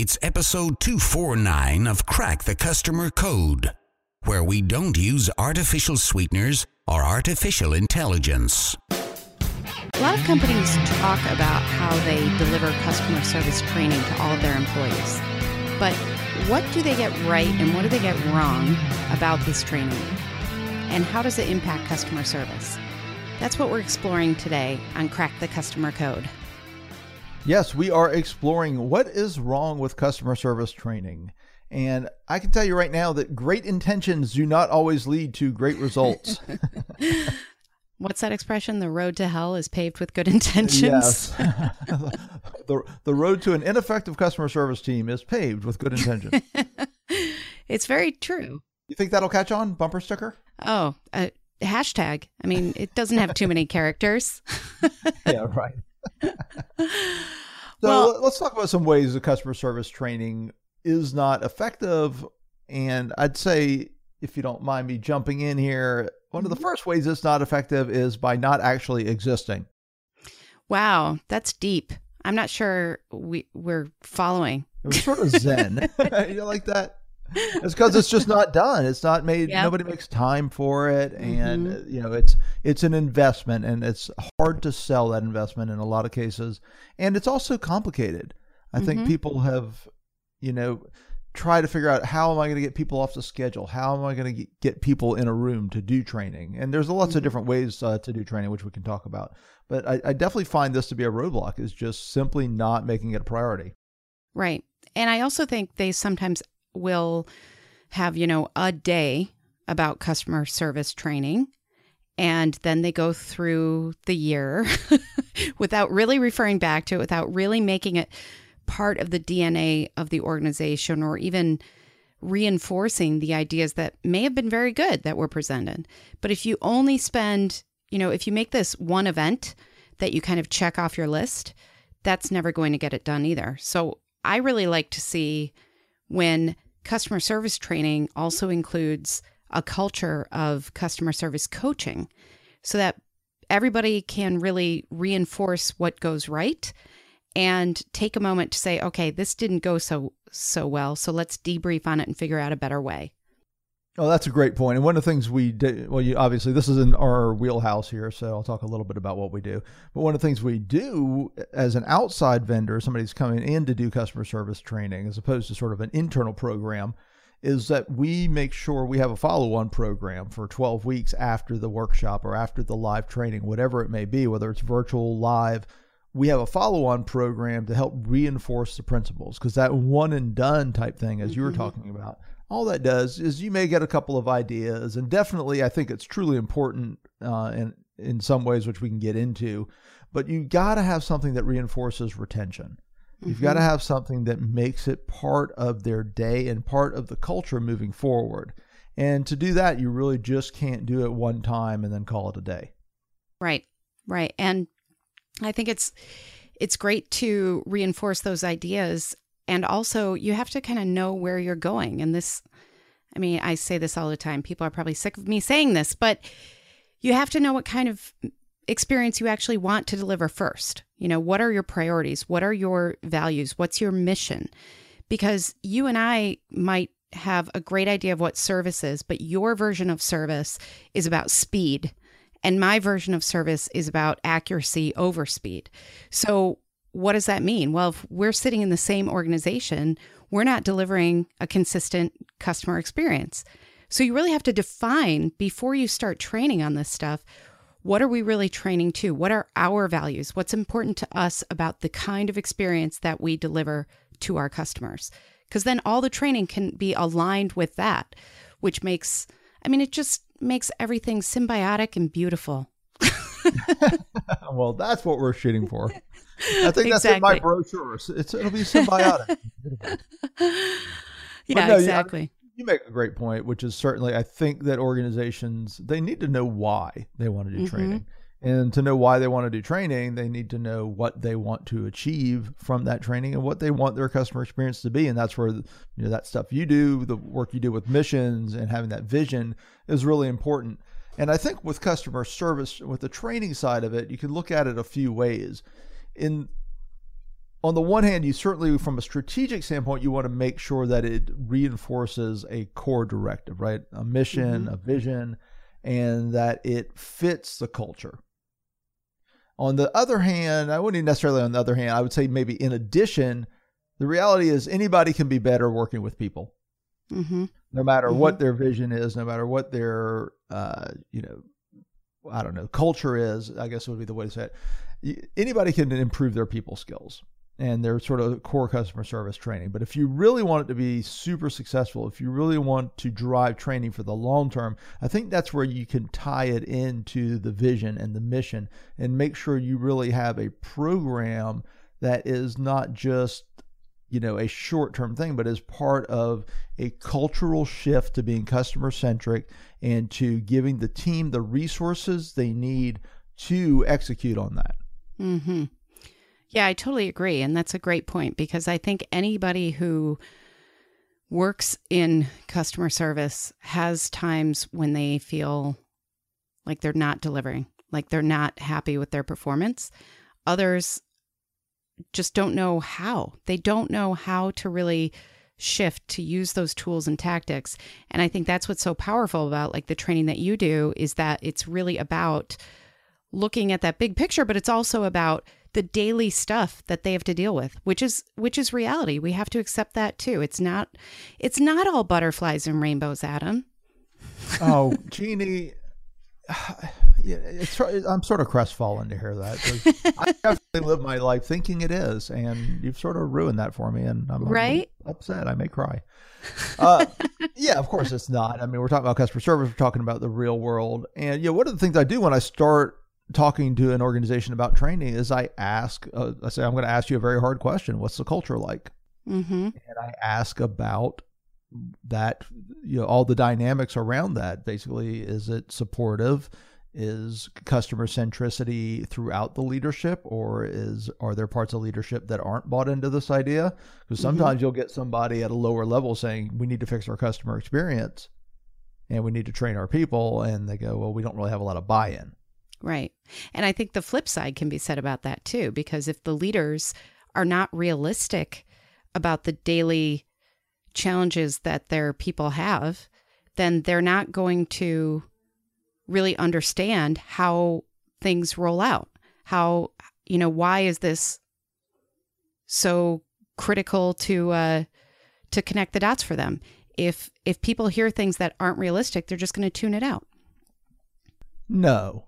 It's episode 249 of Crack the Customer Code, where we don't use artificial sweeteners or artificial intelligence. A lot of companies talk about how they deliver customer service training to all of their employees. But what do they get right and what do they get wrong about this training? And how does it impact customer service? That's what we're exploring today on Crack the Customer Code. Yes, we are exploring what is wrong with customer service training. And I can tell you right now that great intentions do not always lead to great results. What's that expression? The road to hell is paved with good intentions. Yes. the, the road to an ineffective customer service team is paved with good intentions. it's very true. You think that'll catch on? Bumper sticker? Oh, uh, hashtag. I mean, it doesn't have too many characters. yeah, right. so Well- let's talk about some ways that customer service training is not effective. And I'd say, if you don't mind me jumping in here, one of the mm-hmm. first ways it's not effective is by not actually existing. Wow, that's deep. I'm not sure we, we're following. It was sort of zen. you like that? It's because it's just not done. It's not made. Yep. Nobody makes time for it, and Mhm. uh, you know it's it's an investment, and it's hard to sell that investment in a lot of cases, and it's also complicated. I think Mhm. people have, you know, try to figure out how am I going to get people off the schedule? How am I going to get people in a room to do training? And there's lots of Mhm. different ways uh, to do training, which we can talk about. But I, I definitely find this to be a roadblock. Is just simply not making it a priority. Right. And I also think they sometimes will have, you know, a day about customer service training. And then they go through the year without really referring back to it, without really making it part of the DNA of the organization or even reinforcing the ideas that may have been very good that were presented. But if you only spend, you know, if you make this one event that you kind of check off your list, that's never going to get it done either. So I really like to see when customer service training also includes a culture of customer service coaching so that everybody can really reinforce what goes right and take a moment to say okay this didn't go so so well so let's debrief on it and figure out a better way Oh, that's a great point. And one of the things we do, well, you, obviously, this is in our wheelhouse here, so I'll talk a little bit about what we do. But one of the things we do as an outside vendor, somebody who's coming in to do customer service training, as opposed to sort of an internal program, is that we make sure we have a follow on program for 12 weeks after the workshop or after the live training, whatever it may be, whether it's virtual, live. We have a follow on program to help reinforce the principles because that one and done type thing, as you were Mhm. talking about, all that does is you may get a couple of ideas and definitely i think it's truly important uh, in in some ways which we can get into but you got to have something that reinforces retention you've got to have something that makes it part of their day and part of the culture moving forward and to do that you really just can't do it one time and then call it a day Right. Right. And I think it's it's great to reinforce those ideas and also you have to kind of know where you're going and this I mean, I say this all the time. People are probably sick of me saying this, but you have to know what kind of experience you actually want to deliver first. You know, what are your priorities? What are your values? What's your mission? Because you and I might have a great idea of what service is, but your version of service is about speed and my version of service is about accuracy over speed. So, what does that mean? Well, if we're sitting in the same organization, we're not delivering a consistent customer experience. So, you really have to define before you start training on this stuff what are we really training to? What are our values? What's important to us about the kind of experience that we deliver to our customers? Because then all the training can be aligned with that, which makes, I mean, it just makes everything symbiotic and beautiful. well that's what we're shooting for i think that's in my Exactly. brochure it's, it'll be symbiotic yeah, no, exactly. You make a great point, which is certainly I think that organizations they need to know why they want to do Mhm. training. And to know why they want to do training, they need to know what they want to achieve from that training and what they want their customer experience to be. And that's where you know that stuff you do, the work you do with missions and having that vision is really important. And I think with customer service, with the training side of it, you can look at it a few ways. In on the one hand, you certainly, from a strategic standpoint, you want to make sure that it reinforces a core directive, right? A mission, mm-hmm. a vision, and that it fits the culture. On the other hand, I wouldn't necessarily on the other hand, I would say maybe in addition, the reality is anybody can be better working with people. Mm-hmm. No matter mm-hmm. what their vision is, no matter what their, uh, you know, I don't know, culture is, I guess would be the way to say it. Anybody can improve their people skills and their sort of core customer service training. But if you really want it to be super successful, if you really want to drive training for the long term, I think that's where you can tie it into the vision and the mission and make sure you really have a program that is not just you know a short term thing but is part of a cultural shift to being customer centric and to giving the team the resources they need to execute on that hmm yeah, I totally agree. And that's a great point because I think anybody who works in customer service has times when they feel like they're not delivering, like they're not happy with their performance. Others just don't know how. They don't know how to really shift to use those tools and tactics. And I think that's what's so powerful about like the training that you do is that it's really about looking at that big picture, but it's also about the daily stuff that they have to deal with which is which is reality we have to accept that too it's not it's not all butterflies and rainbows adam oh jeannie yeah, it's, I'm sort of crestfallen to hear that. I definitely live my life thinking it is, and you've sort of ruined that for me, and I'm right upset. I may cry. Uh, yeah, of course it's not. I mean, we're talking about customer service. We're talking about the real world, and you know, one of the things I do when I start talking to an organization about training is I ask, uh, I say, I'm going to ask you a very hard question. What's the culture like? Mm-hmm. And I ask about that, you know, all the dynamics around that. Basically, is it supportive? Is customer centricity throughout the leadership, or is are there parts of leadership that aren't bought into this idea? Because mm-hmm. sometimes mm-hmm. you'll get somebody at a lower level saying we need to fix our customer experience, and we need to train our people, and they go, well, we don't really have a lot of buy-in. Right. And I think the flip side can be said about that too, because if the leaders are not realistic about the daily challenges that their people have, then they're not going to really understand how things roll out. How, you know, why is this so critical to uh to connect the dots for them? If if people hear things that aren't realistic, they're just going to tune it out. No.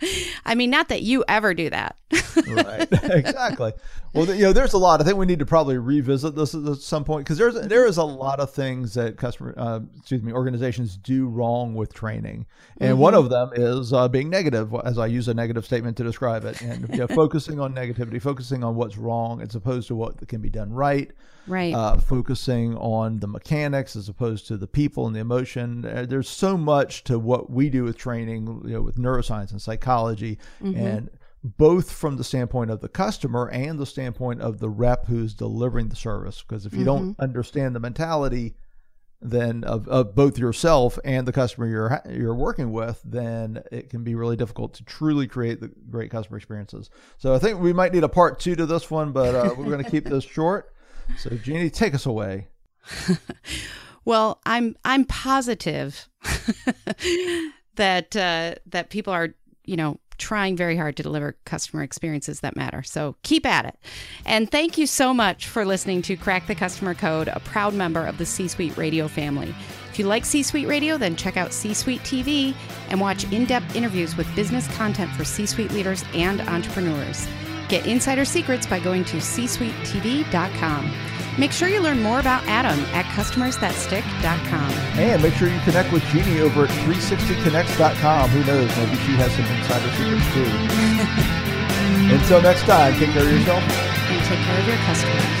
I mean, not that you ever do that. right. Exactly. Well, you know, there's a lot. I think we need to probably revisit this at some point because there's there is a lot of things that customer, uh, excuse me, organizations do wrong with training, and mm-hmm. one of them is uh, being negative, as I use a negative statement to describe it, and you know, focusing on negativity, focusing on what's wrong as opposed to what can be done right. Right. Uh, focusing on the mechanics as opposed to the people and the emotion. Uh, there's so much to what we do with training, you know, with neuroscience and psychology, mm-hmm. and both from the standpoint of the customer and the standpoint of the rep who's delivering the service. Because if you mm-hmm. don't understand the mentality, then of, of both yourself and the customer you're you're working with, then it can be really difficult to truly create the great customer experiences. So I think we might need a part two to this one, but uh, we're going to keep this short. So Jeannie, take us away. well, I'm I'm positive that uh, that people are you know trying very hard to deliver customer experiences that matter. So keep at it. And thank you so much for listening to Crack the Customer Code, a proud member of the C Suite Radio family. If you like C Suite Radio, then check out C Suite TV and watch in depth interviews with business content for C Suite leaders and entrepreneurs. Get insider secrets by going to csuitetv.com. Make sure you learn more about Adam at customersthatstick.com. And make sure you connect with Jeannie over at 360connext.com. Who knows, maybe she has some insider secrets too. Until next time, take care of yourself. And take care of your customers.